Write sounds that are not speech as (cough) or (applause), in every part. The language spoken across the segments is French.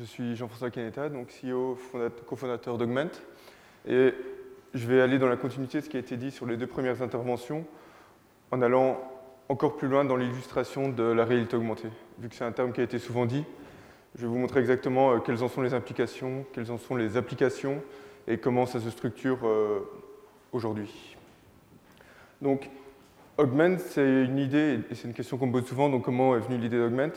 Je suis Jean-François Canetta, donc CEO, cofondateur d'Augment. Et je vais aller dans la continuité de ce qui a été dit sur les deux premières interventions, en allant encore plus loin dans l'illustration de la réalité augmentée. Vu que c'est un terme qui a été souvent dit, je vais vous montrer exactement euh, quelles en sont les implications, quelles en sont les applications et comment ça se structure euh, aujourd'hui. Donc, Augment, c'est une idée, et c'est une question qu'on me pose souvent, donc comment est venue l'idée d'Augment?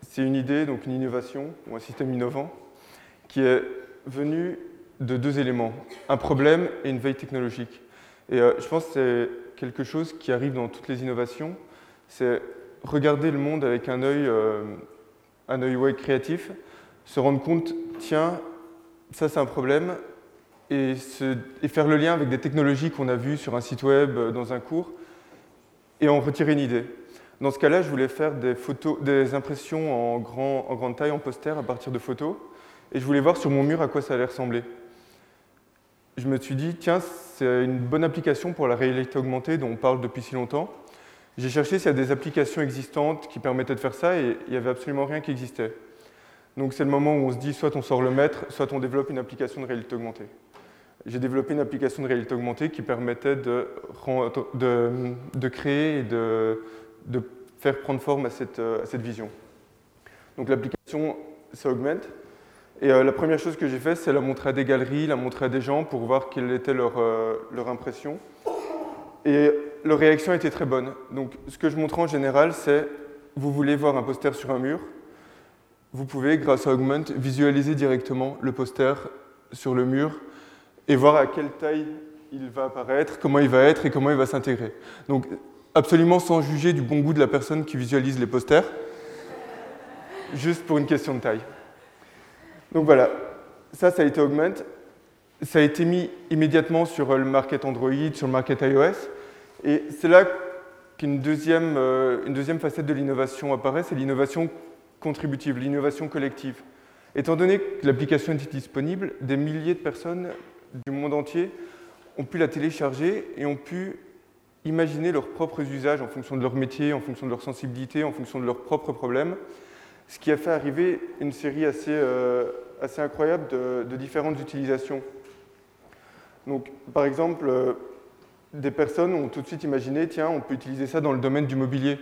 C'est une idée, donc une innovation, ou un système innovant, qui est venu de deux éléments, un problème et une veille technologique. Et euh, je pense que c'est quelque chose qui arrive dans toutes les innovations, c'est regarder le monde avec un œil, euh, un œil créatif, se rendre compte, tiens, ça c'est un problème, et, faire le lien avec des technologies qu'on a vues sur un site web, euh, dans un cours, et en retirer une idée. Dans ce cas-là, je voulais faire des, photos, des impressions en, grand, en grande taille, en poster, à partir de photos, et je voulais voir sur mon mur à quoi ça allait ressembler. Je me suis dit, tiens, c'est une bonne application pour la réalité augmentée dont on parle depuis si longtemps. J'ai cherché s'il y a des applications existantes qui permettaient de faire ça, et il n'y avait absolument rien qui existait. Donc c'est le moment où on se dit, soit on sort le maître, soit on développe une application de réalité augmentée j'ai développé une application de réalité augmentée qui permettait de, de, créer et de, de, faire prendre forme à cette, à cette vision. Donc l'application, ça augmente. Et euh, la première chose que j'ai fait, c'est la montrer à des galeries, la montrer à des gens pour voir quelle était leur, euh, leur impression. Et leur réaction était très bonne. Donc ce que je montre en général, c'est vous voulez voir un poster sur un mur, vous pouvez, grâce à Augment, visualiser directement le poster sur le mur et voir à quelle taille il va apparaître, comment il va être et comment il va s'intégrer. Donc, absolument sans juger du bon goût de la personne qui visualise les posters, juste pour une question de taille. Donc voilà, ça, ça a été Augment. Ça a été mis immédiatement sur le market Android, sur le market iOS. Et c'est là qu'une deuxième, euh, une deuxième facette de l'innovation apparaît, c'est l'innovation contributive, l'innovation collective. Étant donné que l'application était disponible, des milliers de personnes du monde entier ont pu la télécharger et ont pu imaginer leurs propres usages en fonction de leur métier, en fonction de leur sensibilité, en fonction de leurs propres problèmes, ce qui a fait arriver une série assez, euh, assez incroyable de, différentes utilisations. Donc, par exemple, euh, des personnes ont tout de suite imaginé, tiens, on peut utiliser ça dans le domaine du mobilier,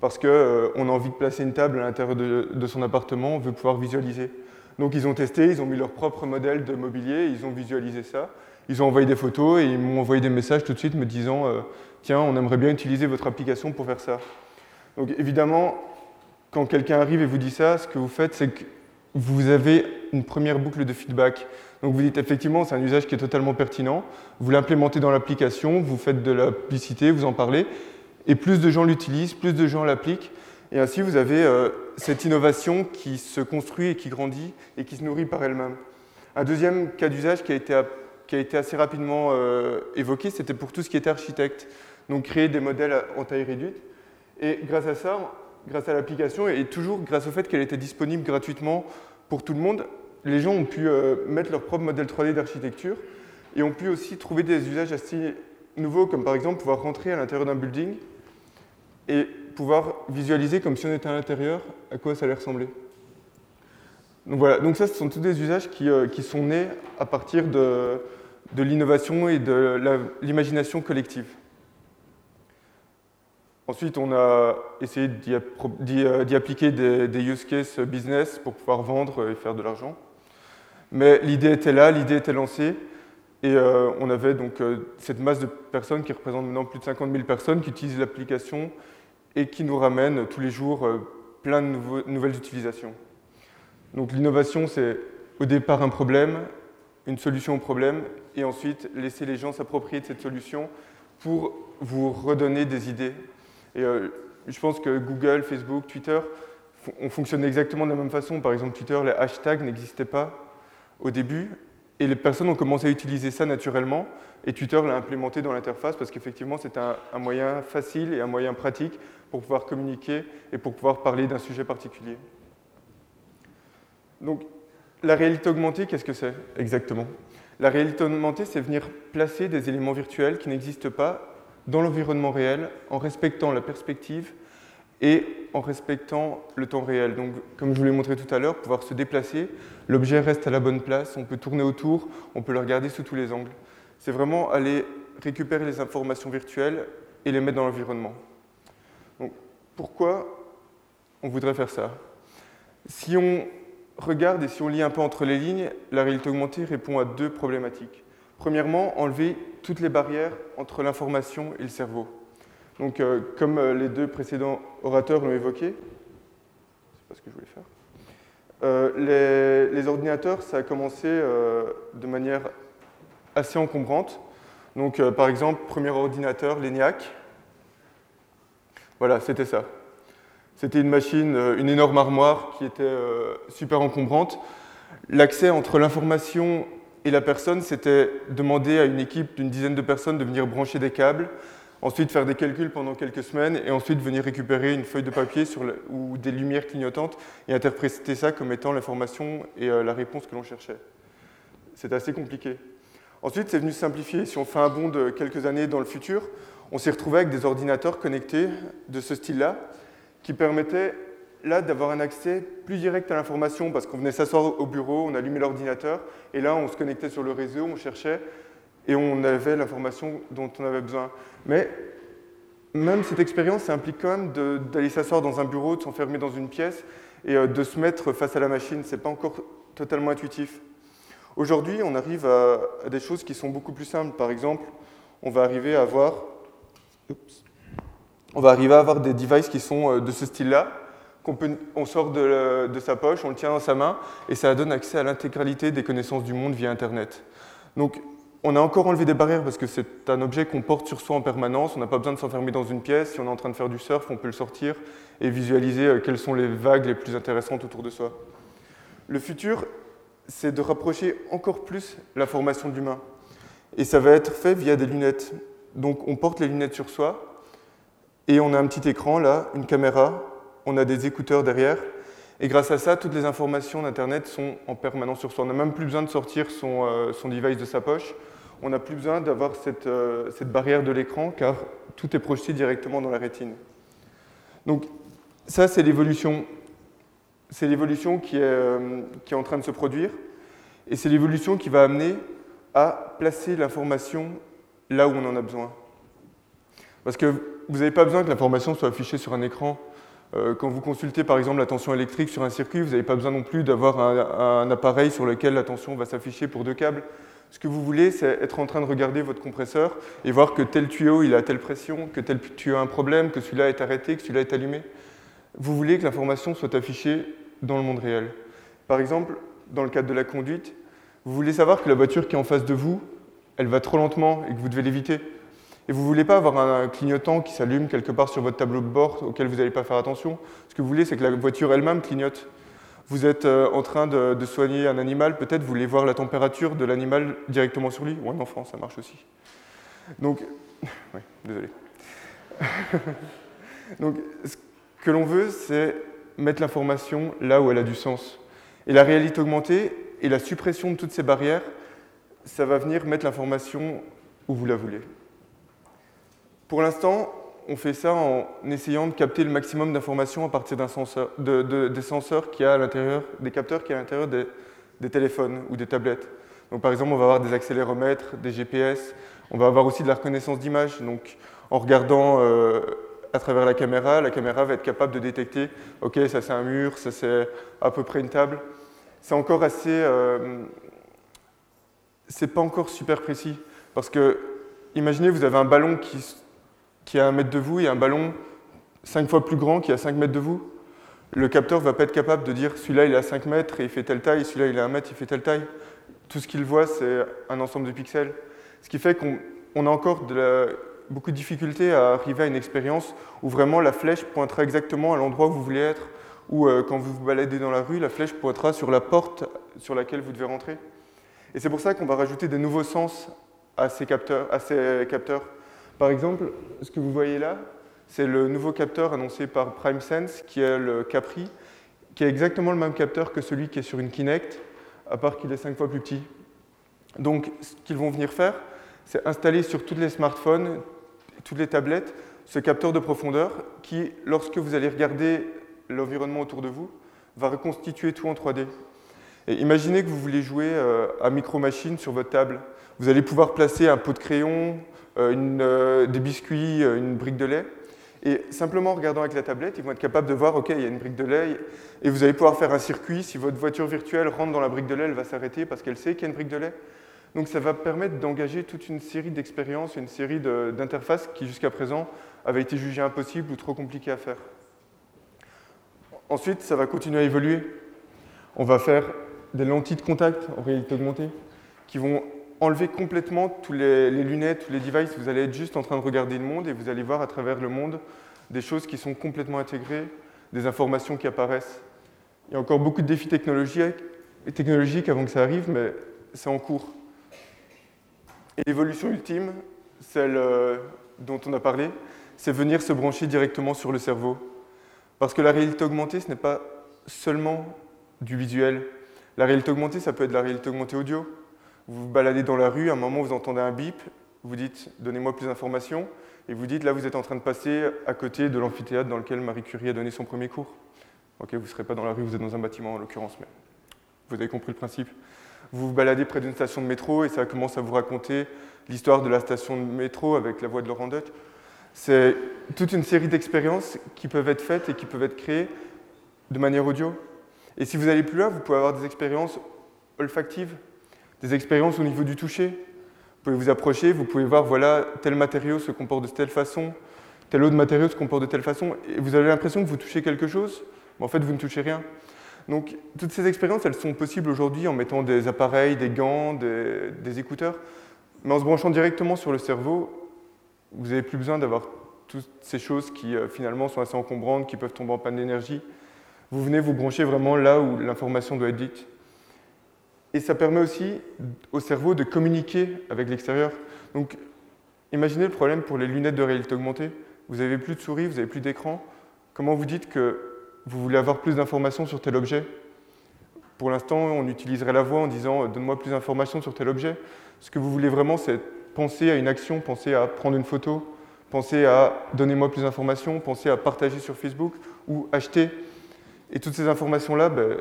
parce qu'on euh, a envie de placer une table à l'intérieur de, de son appartement, on veut pouvoir visualiser. Donc ils ont testé, ils ont mis leur propre modèle de mobilier, ils ont visualisé ça. Ils ont envoyé des photos et ils m'ont envoyé des messages tout de suite me disant euh, Tiens, on aimerait bien utiliser votre application pour faire ça. Donc évidemment, quand quelqu'un arrive et vous dit ça, ce que vous faites, c'est que vous avez une première boucle de feedback. Donc vous dites effectivement, c'est un usage qui est totalement pertinent. Vous l'implémentez dans l'application, vous faites de la publicité, vous en parlez. Et plus de gens l'utilisent, plus de gens l'appliquent. Et ainsi, vous avez euh, cette innovation qui se construit et qui grandit et qui se nourrit par elle-même. Un deuxième cas d'usage qui, a été assez rapidement euh, évoqué, c'était pour tout ce qui était architecte. Donc créer des modèles en taille réduite. Et grâce à ça, grâce à l'application, et toujours grâce au fait qu'elle était disponible gratuitement pour tout le monde, les gens ont pu euh, mettre leur propre modèle 3D d'architecture et ont pu aussi trouver des usages assez nouveaux, comme par exemple pouvoir rentrer à l'intérieur d'un building et pouvoir visualiser comme si on était à l'intérieur à quoi ça allait ressembler. Donc voilà, donc ça ce sont tous des usages qui, euh, qui sont nés à partir de, de l'innovation et de l'imagination collective. Ensuite, on a essayé d'y euh, appliquer des, use cases business pour pouvoir vendre et faire de l'argent. Mais l'idée était là, l'idée était lancée, et euh, on avait donc cette masse de personnes qui représente maintenant plus de 50 000 personnes qui utilisent l'application et qui nous ramène tous les jours plein de nouvelles utilisations. Donc l'innovation, c'est au départ un problème, une solution au problème, et ensuite laisser les gens s'approprier de cette solution pour vous redonner des idées. Et euh, je pense que Google, Facebook, Twitter ont fonctionné exactement de la même façon. Par exemple, Twitter, les hashtags n'existaient pas au début, et les personnes ont commencé à utiliser ça naturellement, et Twitter l'a implémenté dans l'interface parce qu'effectivement, c'est un, moyen facile et un moyen pratique pour pouvoir communiquer et pour pouvoir parler d'un sujet particulier. Donc, la réalité augmentée, qu'est-ce que c'est exactement? La réalité augmentée, c'est venir placer des éléments virtuels qui n'existent pas dans l'environnement réel en respectant la perspective et en respectant le temps réel. Donc, comme je vous l'ai montré tout à l'heure, pouvoir se déplacer, l'objet reste à la bonne place, on peut tourner autour, on peut le regarder sous tous les angles. C'est vraiment aller récupérer les informations virtuelles et les mettre dans l'environnement. Donc, pourquoi on voudrait faire ça? Si on regarde et si on lit un peu entre les lignes, la réalité augmentée répond à deux problématiques. Premièrement, enlever toutes les barrières entre l'information et le cerveau. Donc, euh, comme euh, les deux précédents orateurs l'ont évoqué, c'est pas ce que je voulais faire. Euh, les, ordinateurs, ça a commencé de manière assez encombrante. Donc, par exemple, premier ordinateur, l'ENIAC. Voilà, c'était ça. C'était une machine, une énorme armoire qui était super encombrante. L'accès entre l'information et la personne, c'était demander à une équipe d'une dizaine de personnes de venir brancher des câbles, ensuite faire des calculs pendant quelques semaines, et ensuite venir récupérer une feuille de papier ou des lumières clignotantes et interpréter ça comme étant l'information et euh, la réponse que l'on cherchait. C'est assez compliqué. Ensuite, c'est venu simplifier. Si on fait un bond de quelques années dans le futur, on s'est retrouvé avec des ordinateurs connectés de ce style-là, qui permettaient là d'avoir un accès plus direct à l'information, parce qu'on venait s'asseoir au bureau, on allumait l'ordinateur, et là on se connectait sur le réseau, on cherchait, et on avait l'information dont on avait besoin. Mais même cette expérience, ça implique quand même d'aller s'asseoir dans un bureau, de s'enfermer dans une pièce et euh, de se mettre face à la machine. Ce n'est pas encore totalement intuitif. Aujourd'hui, on arrive à, des choses qui sont beaucoup plus simples. Par exemple, on va arriver à avoir, on va arriver à avoir des devices qui sont euh, de ce style-là, qu'on on sort de, de, sa poche, on le tient dans sa main, et ça donne accès à l'intégralité des connaissances du monde via Internet. Donc, on a encore enlevé des barrières parce que c'est un objet qu'on porte sur soi en permanence. On n'a pas besoin de s'enfermer dans une pièce. Si on est en train de faire du surf, on peut le sortir et visualiser euh, quelles sont les vagues les plus intéressantes autour de soi. Le futur, c'est de rapprocher encore plus l'information de l'humain. Et ça va être fait via des lunettes. Donc on porte les lunettes sur soi et on a un petit écran là, une caméra, on a des écouteurs derrière. Et grâce à ça, toutes les informations d'Internet sont en permanence sur soi. On n'a même plus besoin de sortir son, euh, son device de sa poche on n'a plus besoin d'avoir euh, cette, barrière de l'écran car tout est projeté directement dans la rétine. Donc ça, c'est l'évolution. C'est l'évolution qui, euh, qui est, en train de se produire et c'est l'évolution qui va amener à placer l'information là où on en a besoin. Parce que vous n'avez pas besoin que l'information soit affichée sur un écran. Euh, quand vous consultez par exemple la tension électrique sur un circuit, vous n'avez pas besoin non plus d'avoir un, appareil sur lequel la tension va s'afficher pour deux câbles. Ce que vous voulez, c'est être en train de regarder votre compresseur et voir que tel tuyau il a telle pression, que tel tuyau a un problème, que celui-là est arrêté, que celui-là est allumé. Vous voulez que l'information soit affichée dans le monde réel. Par exemple, dans le cadre de la conduite, vous voulez savoir que la voiture qui est en face de vous, elle va trop lentement et que vous devez l'éviter. Et vous ne voulez pas avoir un clignotant qui s'allume quelque part sur votre tableau de bord auquel vous n'allez pas faire attention? Ce que vous voulez, c'est que la voiture elle-même clignote. Vous êtes euh, en train de, soigner un animal, peut-être vous voulez voir la température de l'animal directement sur lui, ou un enfant, ça marche aussi. Donc, (laughs) oui, désolé. (laughs) Donc, ce que l'on veut, c'est mettre l'information là où elle a du sens. Et la réalité augmentée et la suppression de toutes ces barrières, ça va venir mettre l'information où vous la voulez. Pour l'instant, on fait ça en essayant de capter le maximum d'informations à partir des senseurs qui a à l'intérieur, des capteurs qui a à l'intérieur des, téléphones ou des tablettes. Donc, par exemple, on va avoir des accéléromètres, des GPS, on va avoir aussi de la reconnaissance d'image. Donc, en regardant euh, à travers la caméra, la caméra va être capable de détecter, ok, ça c'est un mur, ça c'est à peu près une table. C'est encore assez, euh, c'est pas encore super précis parce que, imaginez, vous avez un ballon qui qui est à un mètre de vous et un ballon cinq fois plus grand qui est à 5 mètres de vous, le capteur ne va pas être capable de dire celui-là il est à 5 mètres et il fait telle taille, celui-là il est à 1 mètre, il fait telle taille. Tout ce qu'il voit, c'est un ensemble de pixels. Ce qui fait qu'on a encore beaucoup de difficultés à arriver à une expérience où vraiment la flèche pointera exactement à l'endroit où vous voulez être, ou euh, quand vous vous baladez dans la rue, la flèche pointera sur la porte sur laquelle vous devez rentrer. Et c'est pour ça qu'on va rajouter des nouveaux sens à ces capteurs. À ces capteurs. Par exemple, ce que vous voyez là, c'est le nouveau capteur annoncé par PrimeSense, qui est le Capri, qui est exactement le même capteur que celui qui est sur une Kinect, à part qu'il est cinq fois plus petit. Donc, ce qu'ils vont venir faire, c'est installer sur tous les smartphones, toutes les tablettes, ce capteur de profondeur qui, lorsque vous allez regarder l'environnement autour de vous, va reconstituer tout en 3D. Et imaginez que vous voulez jouer euh, à Micro Machine sur votre table. Vous allez pouvoir placer un pot de crayon, euh, des biscuits, une brique de lait. Et simplement en regardant avec la tablette, ils vont être capables de voir, OK, il y a une brique de lait, et vous allez pouvoir faire un circuit. Si votre voiture virtuelle rentre dans la brique de lait, elle va s'arrêter parce qu'elle sait qu'il y a une brique de lait. Donc ça va permettre d'engager toute une série d'expériences, une série d'interfaces qui jusqu'à présent avaient été jugées impossibles ou trop compliquées à faire. Ensuite, ça va continuer à évoluer. On va faire des lentilles de contact en réalité augmentée qui vont enlever complètement tous les, lunettes, tous les devices. Vous allez être juste en train de regarder le monde et vous allez voir à travers le monde des choses qui sont complètement intégrées, des informations qui apparaissent. Il y a encore beaucoup de défis technologiques, avant que ça arrive, mais c'est en cours. Et l'évolution ultime, celle euh, dont on a parlé, c'est venir se brancher directement sur le cerveau. Parce que la réalité augmentée, ce n'est pas seulement du visuel. La réalité augmentée, ça peut être la réalité augmentée audio. Vous vous baladez dans la rue, à un moment vous entendez un bip, vous dites donnez-moi plus d'informations, et vous dites là vous êtes en train de passer à côté de l'amphithéâtre dans lequel Marie Curie a donné son premier cours. Ok, vous ne serez pas dans la rue, vous êtes dans un bâtiment en l'occurrence, mais vous avez compris le principe. Vous vous baladez près d'une station de métro et ça commence à vous raconter l'histoire de la station de métro avec la voix de Laurent Deutsch. C'est toute une série d'expériences qui peuvent être faites et qui peuvent être créées de manière audio. Et si vous allez plus loin, vous pouvez avoir des expériences olfactives, des expériences au niveau du toucher. Vous pouvez vous approcher, vous pouvez voir, voilà, tel matériau se comporte de telle façon, tel autre matériau se comporte de telle façon, et vous avez l'impression que vous touchez quelque chose, mais en fait, vous ne touchez rien. Donc, toutes ces expériences, elles sont possibles aujourd'hui en mettant des appareils, des gants, des, écouteurs, mais en se branchant directement sur le cerveau, vous n'avez plus besoin d'avoir toutes ces choses qui euh, finalement sont assez encombrantes, qui peuvent tomber en panne d'énergie. Vous venez vous brancher vraiment là où l'information doit être dite. Et ça permet aussi au cerveau de communiquer avec l'extérieur. Donc, imaginez le problème pour les lunettes de réalité augmentée. Vous n'avez plus de souris, vous n'avez plus d'écran. Comment vous dites que vous voulez avoir plus d'informations sur tel objet? Pour l'instant, on utiliserait la voix en disant donne-moi plus d'informations sur tel objet. Ce que vous voulez vraiment, c'est penser à une action, penser à prendre une photo, penser à donnez-moi plus d'informations, penser à partager sur Facebook ou acheter. Et toutes ces informations-là, ben,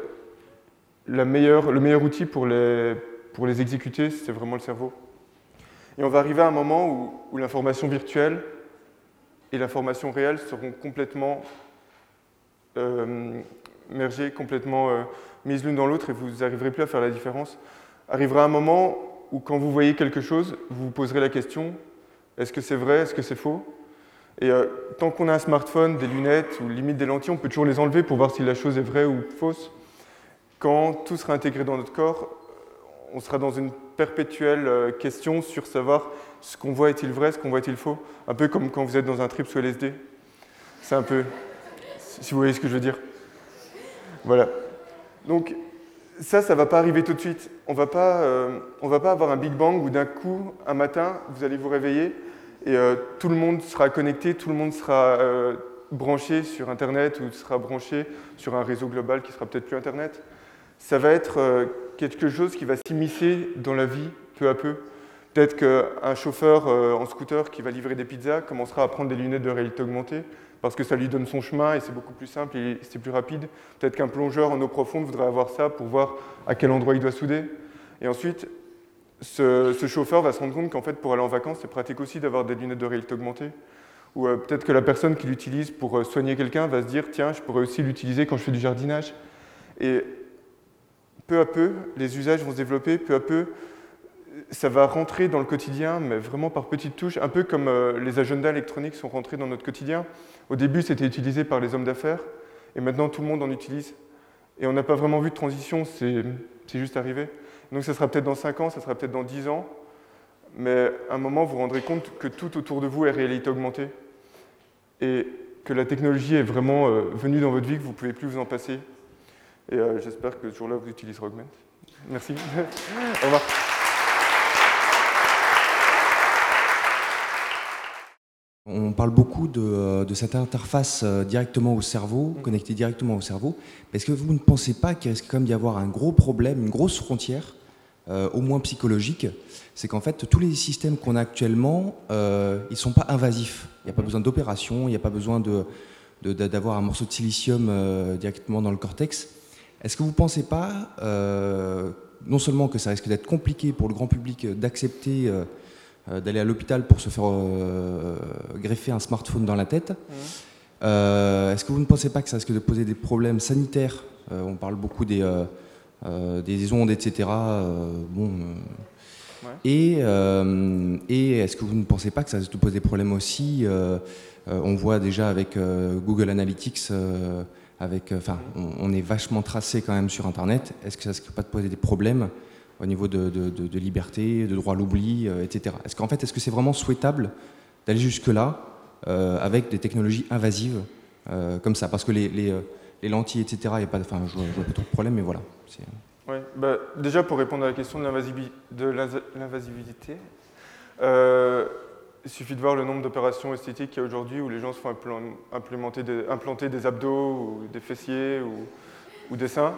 le meilleur outil pour les, pour les exécuter, c'est vraiment le cerveau. Et on va arriver à un moment où, l'information virtuelle et l'information réelle seront complètement euh, mergées, complètement euh, mises l'une dans l'autre et vous n'arriverez plus à faire la différence. Arrivera un moment où quand vous voyez quelque chose, vous vous poserez la question, est-ce que c'est vrai, est-ce que c'est faux? Et euh, tant qu'on a un smartphone, des lunettes ou limite des lentilles, on peut toujours les enlever pour voir si la chose est vraie ou fausse. Quand tout sera intégré dans notre corps, on sera dans une perpétuelle euh, question sur savoir ce qu'on voit est-il vrai, ce qu'on voit est-il faux. Un peu comme quand vous êtes dans un trip sous LSD. C'est un peu, si vous voyez ce que je veux dire. Voilà. Donc ça, ça ne va pas arriver tout de suite. On ne euh, va pas avoir un Big Bang où d'un coup, un matin, vous allez vous réveiller et euh, tout le monde sera connecté, tout le monde sera branché sur Internet ou sera branché sur un réseau global qui sera peut-être plus Internet ça va être euh, quelque chose qui va s'immiscer dans la vie peu à peu. Peut-être qu'un chauffeur euh, en scooter qui va livrer des pizzas commencera à prendre des lunettes de réalité augmentée parce que ça lui donne son chemin et c'est beaucoup plus simple et c'est plus rapide. Peut-être qu'un plongeur en eau profonde voudrait avoir ça pour voir à quel endroit il doit souder. Et ensuite, ce, chauffeur va se rendre compte qu'en fait, pour aller en vacances, c'est pratique aussi d'avoir des lunettes de réalité augmentée. Ou euh, peut-être que la personne qui l'utilise pour soigner quelqu'un va se dire tiens, je pourrais aussi l'utiliser quand je fais du jardinage. Et peu à peu, les usages vont se développer, peu à peu, ça va rentrer dans le quotidien, mais vraiment par petites touches, un peu comme euh, les agendas électroniques sont rentrés dans notre quotidien. Au début, c'était utilisé par les hommes d'affaires, et maintenant tout le monde en utilise. Et on n'a pas vraiment vu de transition, c'est juste arrivé. Donc ça sera peut-être dans 5 ans, ça sera peut-être dans 10 ans, mais à un moment, vous vous rendrez compte que tout autour de vous est réalité augmentée, et que la technologie est vraiment euh, venue dans votre vie, que vous ne pouvez plus vous en passer. Et euh, j'espère que ce jour-là, vous utiliserez Augment. Merci. (laughs) Au revoir. On parle beaucoup de, euh, cette interface euh, directement au cerveau, mm. connectée directement au cerveau. Est-ce que vous ne pensez pas qu'il risque quand même d'y avoir un gros problème, une grosse frontière au moins psychologique, c'est qu'en fait, tous les systèmes qu'on a actuellement, ils ne sont pas invasifs. Il n'y a pas besoin d'opération, il n'y a pas besoin de, d'avoir un morceau de silicium directement dans le cortex. Est-ce que vous ne pensez pas, non seulement que ça risque d'être compliqué pour le grand public d'accepter d'aller à l'hôpital pour se faire greffer un smartphone dans la tête, mmh. Euh, est-ce que vous ne pensez pas que ça risque de poser des problèmes sanitaires euh, On parle beaucoup des, euh, des ondes, etc. bon, Et, et est-ce que vous ne pensez pas que ça risque de poser des problèmes aussi On voit déjà avec Google Analytics, enfin, on, est vachement tracé quand même sur Internet. Est-ce que ça ne risque pas poser des problèmes au niveau de, liberté, de droit à l'oubli, etc. Est-ce qu'en fait, est-ce que c'est vraiment souhaitable d'aller jusque-là euh, avec des technologies invasives euh, comme ça? Parce que les, les, euh, les lentilles, etc., je vois, pas trop de problème, mais voilà. Bah, déjà, pour répondre à la question de l'invasivité, euh, il suffit de voir le nombre d'opérations esthétiques qu'il y a aujourd'hui où les gens se font implanter des, abdos ou des fessiers ou, des seins.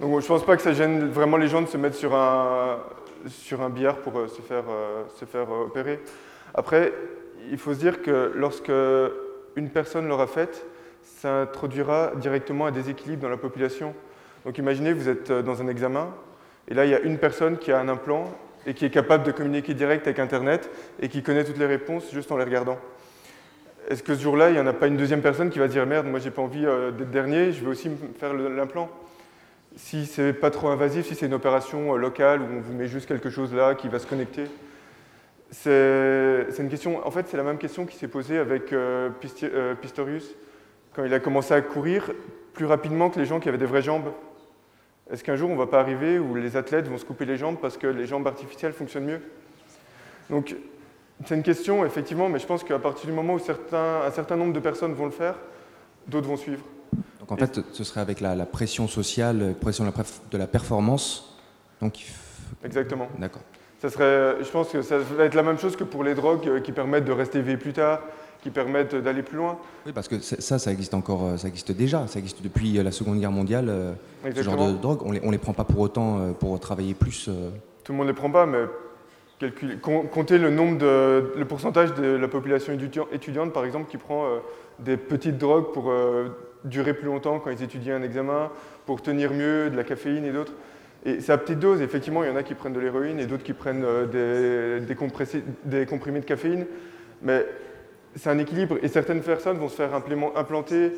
Donc je pense pas que ça gêne vraiment les gens de se mettre sur un, billard pour se faire, se faire opérer. Après, il faut se dire que lorsque une personne l'aura faite, ça introduira directement un déséquilibre dans la population. Donc imaginez, vous êtes dans un examen, et là il y a une personne qui a un implant et qui est capable de communiquer direct avec Internet et qui connaît toutes les réponses juste en les regardant. Est-ce que ce jour-là, il n'y en a pas une deuxième personne qui va dire merde, moi j'ai pas envie euh, d'être dernier, je vais aussi faire l'implant Si c'est pas trop invasif, si c'est une opération euh, locale où on vous met juste quelque chose là qui va se connecter, c'est une question, en fait, c'est la même question qui s'est posée avec euh, Pistorius quand il a commencé à courir plus rapidement que les gens qui avaient des vraies jambes. Est-ce qu'un jour on ne va pas arriver où les athlètes vont se couper les jambes parce que les jambes artificielles fonctionnent mieux? Donc, c'est une question, effectivement, mais je pense qu'à partir du moment où certains, un certain nombre de personnes vont le faire, d'autres vont suivre. Donc en fait, ce serait avec la, pression sociale, pression de la performance. Donc... Exactement. D'accord serait, je pense que ça va être la même chose que pour les drogues euh, qui permettent de rester éveillé plus tard, qui permettent d'aller plus loin. Oui, parce que ça, ça existe encore, euh, ça existe déjà, ça existe depuis euh, la Seconde Guerre mondiale. ce genre de drogue, on les, les prend pas pour autant pour travailler plus. Tout le monde les prend pas, mais calculer, compter le nombre de, le pourcentage de la population étudiante, par exemple, qui prend des petites drogues pour durer plus longtemps quand ils étudient un examen, pour tenir mieux, de la caféine et d'autres. Et c'est à petite dose, effectivement, il y en a qui prennent de l'héroïne et d'autres qui prennent euh, des, des, comprimés de caféine. Mais c'est un équilibre et certaines personnes vont se faire implanter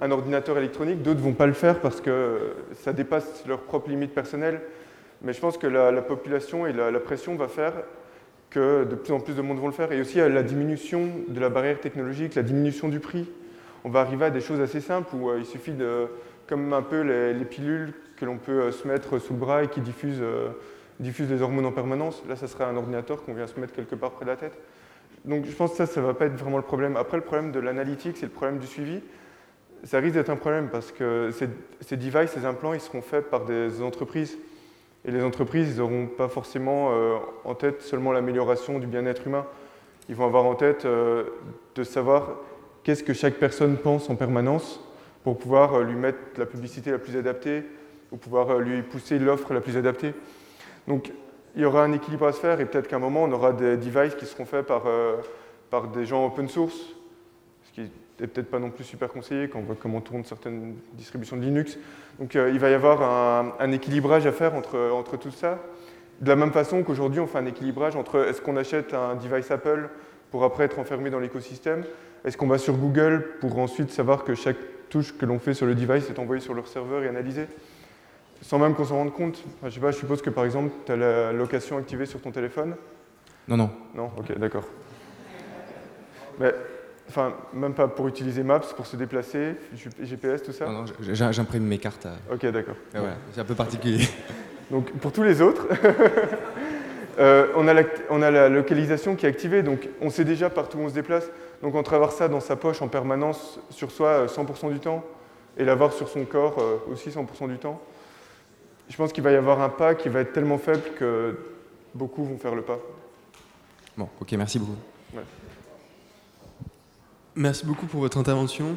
un ordinateur électronique, d'autres ne vont pas le faire parce que ça dépasse leurs propres limites personnelles. Mais je pense que la, population et la, pression va faire que de plus en plus de monde vont le faire. Et aussi la diminution de la barrière technologique, la diminution du prix. On va arriver à des choses assez simples où euh, il suffit de, comme un peu les pilules que l'on peut euh, se mettre sous le bras et qui diffuse, euh, diffuse des hormones en permanence. Là, ça serait un ordinateur qu'on vient se mettre quelque part près de la tête. Donc je pense que ça, ça ne va pas être vraiment le problème. Après, le problème de l'analytique, c'est le problème du suivi. Ça risque d'être un problème parce que ces, ces, devices, ces implants, ils seront faits par des entreprises. Et les entreprises, ils n'auront pas forcément euh, en tête seulement l'amélioration du bien-être humain. Ils vont avoir en tête de savoir qu'est-ce que chaque personne pense en permanence pour pouvoir lui mettre la publicité la plus adaptée, pour pouvoir euh, lui pousser l'offre la plus adaptée. Donc il y aura un équilibre à se faire et peut-être qu'à un moment on aura des devices qui seront faits par, euh, par des gens open source, ce qui n'est peut-être pas non plus super conseillé quand on voit comment tournent certaines distributions de Linux. Donc euh, il va y avoir un, équilibrage à faire entre, entre tout ça. De la même façon qu'aujourd'hui on fait un équilibrage entre est-ce qu'on achète un device Apple pour après être enfermé dans l'écosystème, est-ce qu'on va sur Google pour ensuite savoir que chaque touche que l'on fait sur le device est envoyée sur leur serveur et analysée sans même qu'on s'en rende compte. je sais pas, je suppose que par exemple, tu as la location activée sur ton téléphone Non, non. Non, ok, d'accord. Mais, enfin, même pas pour utiliser Maps, pour se déplacer, GPS, tout ça? Non, non, j'imprime mes cartes. Ok, d'accord. c'est un peu particulier. (laughs) Donc, pour tous les autres, (laughs) euh, on, a la, on a la localisation qui est activée, donc on sait déjà partout où on se déplace. Donc, on travaille ça dans sa poche en permanence sur soi 100% euh, du temps, et l'avoir sur son corps euh, aussi 100% du temps je pense qu'il va y avoir un pas qui va être tellement faible que beaucoup vont faire le pas. Bon, ok, merci beaucoup. Merci beaucoup pour votre intervention.